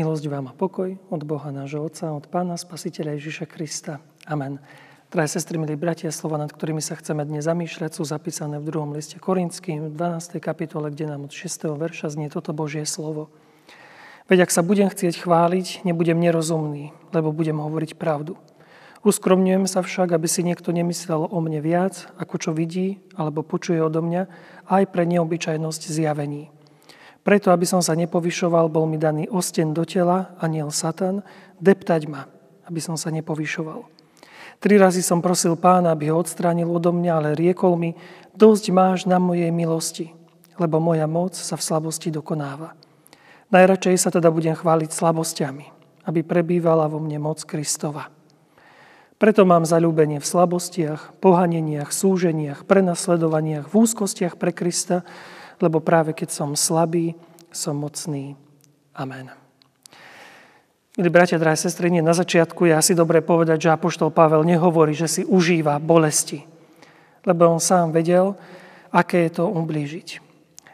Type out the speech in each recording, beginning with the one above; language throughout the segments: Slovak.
Milosť vám a pokoj od Boha nášho Otca, od Pána Spasiteľa Ježiša Krista. Amen. Drahé sestry, milí bratia, slova, nad ktorými sa chceme dnes zamýšľať, sú zapísané v druhom liste Korinským, v 12. kapitole, kde nám od 6. verša znie toto Božie slovo. Veď ak sa budem chcieť chváliť, nebudem nerozumný, lebo budem hovoriť pravdu. Uskromňujem sa však, aby si niekto nemyslel o mne viac, ako čo vidí alebo počuje odo mňa, aj pre neobyčajnosť zjavení. Preto, aby som sa nepovyšoval, bol mi daný osten do tela, aniel Satan, deptať ma, aby som sa nepovyšoval. Tri razy som prosil pána, aby ho odstránil odo mňa, ale riekol mi, dosť máš na mojej milosti, lebo moja moc sa v slabosti dokonáva. Najradšej sa teda budem chváliť slabosťami, aby prebývala vo mne moc Kristova. Preto mám zalúbenie v slabostiach, pohaneniach, súženiach, prenasledovaniach, v úzkostiach pre Krista, lebo práve keď som slabý, som mocný. Amen. Milí bratia, drahé sestry, nie na začiatku je asi dobre povedať, že Apoštol Pavel nehovorí, že si užíva bolesti, lebo on sám vedel, aké je to ublížiť.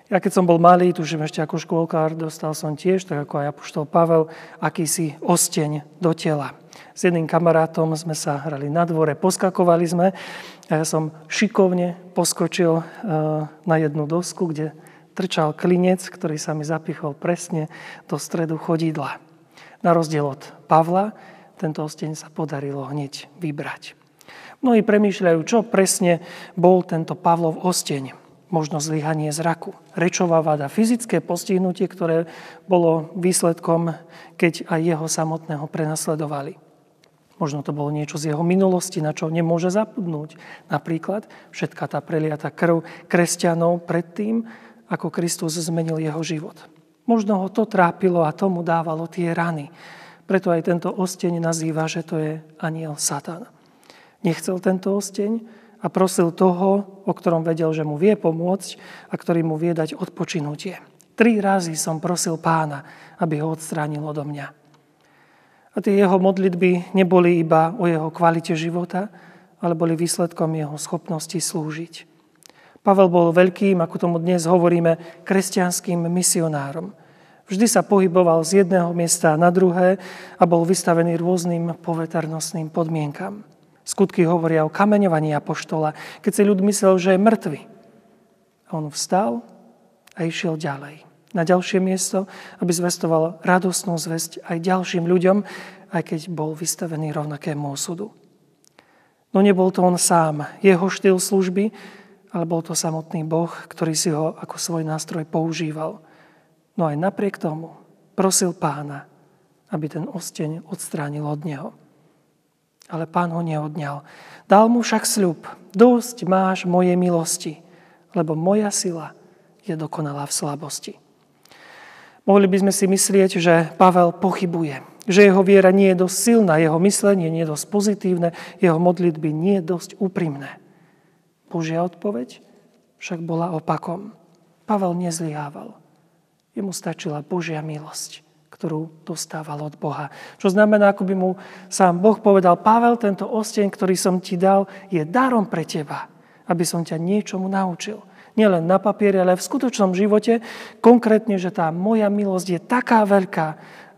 Ja keď som bol malý, tužím ešte ako škôlkár, dostal som tiež, tak ako aj Apoštol Pavel, akýsi osteň do tela. S jedným kamarátom sme sa hrali na dvore, poskakovali sme a ja som šikovne poskočil eh, na jednu dosku, kde trčal klinec, ktorý sa mi zapichol presne do stredu chodidla. Na rozdiel od Pavla, tento osteň sa podarilo hneď vybrať. Mnohí premýšľajú, čo presne bol tento Pavlov osteň. Možno zlyhanie zraku, rečová vada, fyzické postihnutie, ktoré bolo výsledkom, keď aj jeho samotného prenasledovali. Možno to bolo niečo z jeho minulosti, na čo nemôže zapudnúť. Napríklad všetká tá preliata krv kresťanov predtým, ako Kristus zmenil jeho život. Možno ho to trápilo a tomu dávalo tie rany. Preto aj tento osteň nazýva, že to je aniel Satan. Nechcel tento osteň a prosil toho, o ktorom vedel, že mu vie pomôcť a ktorý mu vie dať odpočinutie. Tri razy som prosil pána, aby ho odstránil odo mňa. A tie jeho modlitby neboli iba o jeho kvalite života, ale boli výsledkom jeho schopnosti slúžiť. Pavel bol veľkým, ako tomu dnes hovoríme, kresťanským misionárom. Vždy sa pohyboval z jedného miesta na druhé a bol vystavený rôznym poveternostným podmienkam. Skutky hovoria o kameňovaní apoštola, keď si ľud myslel, že je mŕtvy. A on vstal a išiel ďalej na ďalšie miesto, aby zvestoval radosnú zväzť aj ďalším ľuďom, aj keď bol vystavený rovnakému osudu. No nebol to on sám, jeho štýl služby, ale bol to samotný Boh, ktorý si ho ako svoj nástroj používal. No aj napriek tomu prosil pána, aby ten osteň odstránil od neho. Ale pán ho neodňal. Dal mu však sľub, dosť máš moje milosti, lebo moja sila je dokonalá v slabosti. Mohli by sme si myslieť, že Pavel pochybuje, že jeho viera nie je dosť silná, jeho myslenie nie je dosť pozitívne, jeho modlitby nie je dosť úprimné. Božia odpoveď však bola opakom. Pavel nezlyhával. Jemu stačila Božia milosť, ktorú dostával od Boha. Čo znamená, ako by mu sám Boh povedal, Pavel, tento osteň, ktorý som ti dal, je darom pre teba, aby som ťa niečomu naučil nielen na papieri, ale v skutočnom živote, konkrétne, že tá moja milosť je taká veľká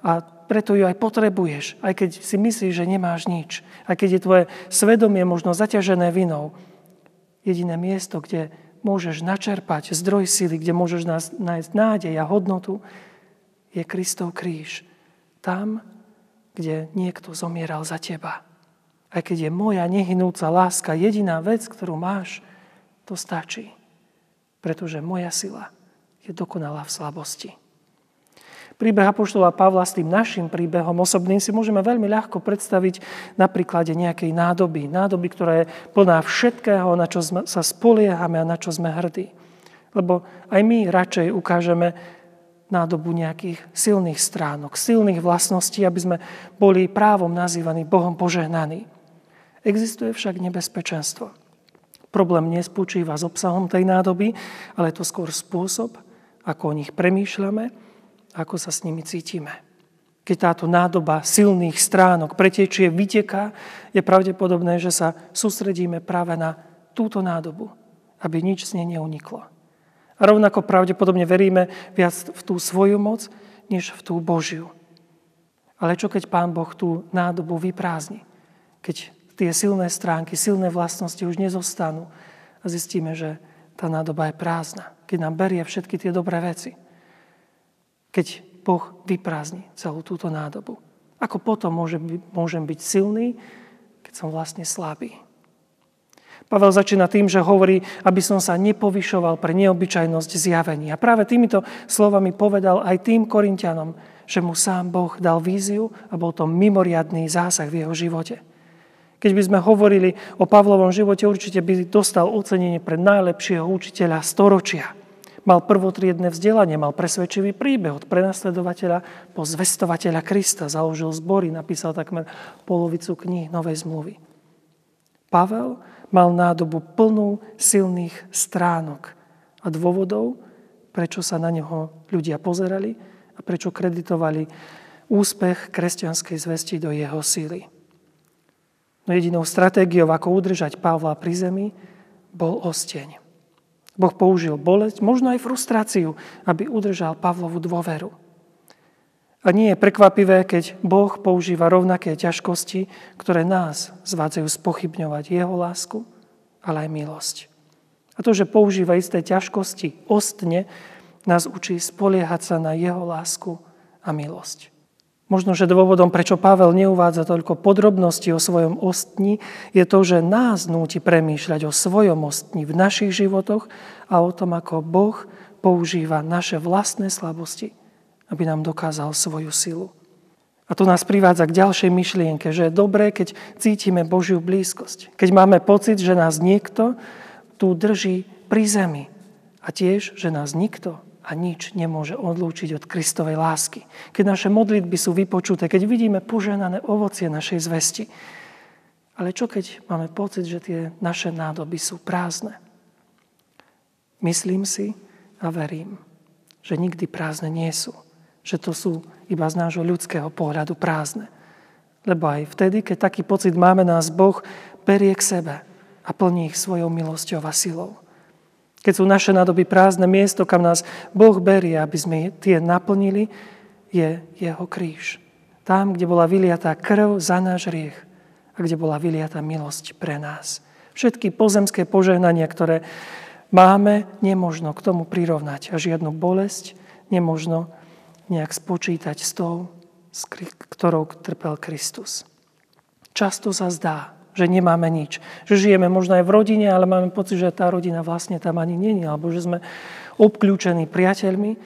a preto ju aj potrebuješ, aj keď si myslíš, že nemáš nič, aj keď je tvoje svedomie možno zaťažené vinou. Jediné miesto, kde môžeš načerpať zdroj sily, kde môžeš nájsť nádej a hodnotu, je Kristov kríž. Tam, kde niekto zomieral za teba. Aj keď je moja nehynúca láska jediná vec, ktorú máš, to stačí pretože moja sila je dokonalá v slabosti. Príbeh Apoštola Pavla s tým našim príbehom osobným si môžeme veľmi ľahko predstaviť na príklade nejakej nádoby. Nádoby, ktorá je plná všetkého, na čo sa spoliehame a na čo sme hrdí. Lebo aj my radšej ukážeme nádobu nejakých silných stránok, silných vlastností, aby sme boli právom nazývaní Bohom požehnaní. Existuje však nebezpečenstvo. Problém nespočíva s obsahom tej nádoby, ale to skôr spôsob, ako o nich premýšľame, ako sa s nimi cítime. Keď táto nádoba silných stránok pretečie, vyteká, je pravdepodobné, že sa sústredíme práve na túto nádobu, aby nič z nej neuniklo. A rovnako pravdepodobne veríme viac v tú svoju moc, než v tú Božiu. Ale čo keď Pán Boh tú nádobu vyprázdni? Keď tie silné stránky, silné vlastnosti už nezostanú a zistíme, že tá nádoba je prázdna. Keď nám berie všetky tie dobré veci. Keď Boh vyprázdni celú túto nádobu. Ako potom môžem, môžem byť silný, keď som vlastne slabý? Pavel začína tým, že hovorí, aby som sa nepovyšoval pre neobyčajnosť zjavení. A práve týmito slovami povedal aj tým Korintianom, že mu sám Boh dal víziu a bol to mimoriadný zásah v jeho živote. Keď by sme hovorili o Pavlovom živote, určite by dostal ocenenie pre najlepšieho učiteľa storočia. Mal prvotriedne vzdelanie, mal presvedčivý príbeh od prenasledovateľa po zvestovateľa Krista. Založil zbory, napísal takmer polovicu kníh Novej zmluvy. Pavel mal nádobu plnú silných stránok a dôvodov, prečo sa na neho ľudia pozerali a prečo kreditovali úspech kresťanskej zvesti do jeho síly. No jedinou stratégiou, ako udržať Pavla pri zemi, bol osteň. Boh použil bolesť, možno aj frustráciu, aby udržal Pavlovu dôveru. A nie je prekvapivé, keď Boh používa rovnaké ťažkosti, ktoré nás zvádzajú spochybňovať Jeho lásku, ale aj milosť. A to, že používa isté ťažkosti ostne, nás učí spoliehať sa na Jeho lásku a milosť. Možno, že dôvodom, prečo Pavel neuvádza toľko podrobností o svojom ostni, je to, že nás núti premýšľať o svojom ostni v našich životoch a o tom, ako Boh používa naše vlastné slabosti, aby nám dokázal svoju silu. A to nás privádza k ďalšej myšlienke, že je dobré, keď cítime Božiu blízkosť. Keď máme pocit, že nás niekto tu drží pri zemi. A tiež, že nás nikto a nič nemôže odlúčiť od Kristovej lásky. Keď naše modlitby sú vypočuté, keď vidíme poženané ovocie našej zvesti. Ale čo keď máme pocit, že tie naše nádoby sú prázdne? Myslím si a verím, že nikdy prázdne nie sú. Že to sú iba z nášho ľudského pohľadu prázdne. Lebo aj vtedy, keď taký pocit máme, nás Boh berie k sebe a plní ich svojou milosťou a silou. Keď sú naše nádoby prázdne, miesto, kam nás Boh berie, aby sme tie naplnili, je jeho kríž. Tam, kde bola vyliatá krv za náš riech a kde bola vyliatá milosť pre nás. Všetky pozemské požehnania, ktoré máme, nemožno k tomu prirovnať a žiadnu bolesť nemožno nejak spočítať s tou, ktorou trpel Kristus. Často sa zdá, že nemáme nič. Že žijeme možno aj v rodine, ale máme pocit, že tá rodina vlastne tam ani není, alebo že sme obklúčení priateľmi,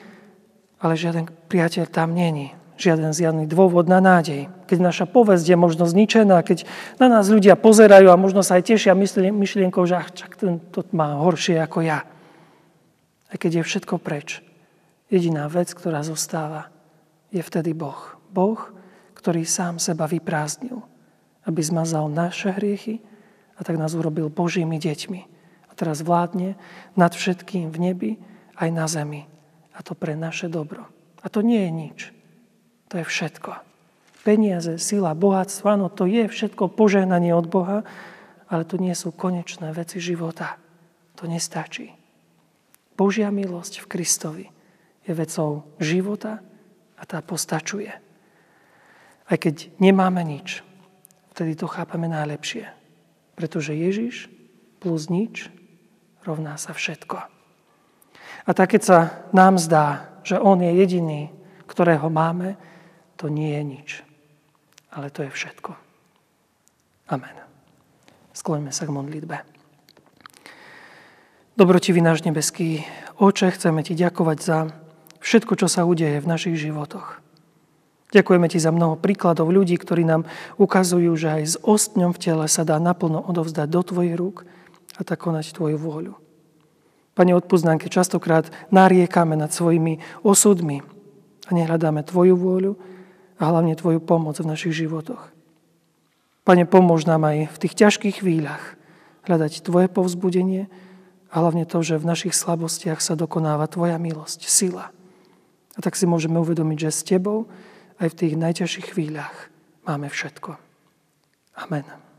ale žiaden priateľ tam není. Žiaden zjadný dôvod na nádej. Keď naša povesť je možno zničená, keď na nás ľudia pozerajú a možno sa aj tešia myšlienkou, že ach, čak ten to má horšie ako ja. A keď je všetko preč, jediná vec, ktorá zostáva, je vtedy Boh. Boh, ktorý sám seba vyprázdnil aby zmazal naše hriechy a tak nás urobil Božími deťmi. A teraz vládne nad všetkým v nebi aj na zemi. A to pre naše dobro. A to nie je nič. To je všetko. Peniaze, sila, bohatstvo, áno, to je všetko požehnanie od Boha, ale to nie sú konečné veci života. To nestačí. Božia milosť v Kristovi je vecou života a tá postačuje. Aj keď nemáme nič, vtedy to chápame najlepšie. Pretože Ježiš plus nič rovná sa všetko. A tak keď sa nám zdá, že On je jediný, ktorého máme, to nie je nič. Ale to je všetko. Amen. Skloňme sa k modlitbe. Dobrotivý náš nebeský Oče, chceme Ti ďakovať za všetko, čo sa udeje v našich životoch. Ďakujeme Ti za mnoho príkladov ľudí, ktorí nám ukazujú, že aj s ostňom v tele sa dá naplno odovzdať do Tvojich rúk a tak konať Tvoju vôľu. Pane, keď častokrát nariekame nad svojimi osudmi a nehľadáme Tvoju vôľu a hlavne Tvoju pomoc v našich životoch. Pane, pomôž nám aj v tých ťažkých chvíľach hľadať Tvoje povzbudenie a hlavne to, že v našich slabostiach sa dokonáva Tvoja milosť, sila. A tak si môžeme uvedomiť, že s Tebou aj v tých najťažších chvíľach máme všetko. Amen.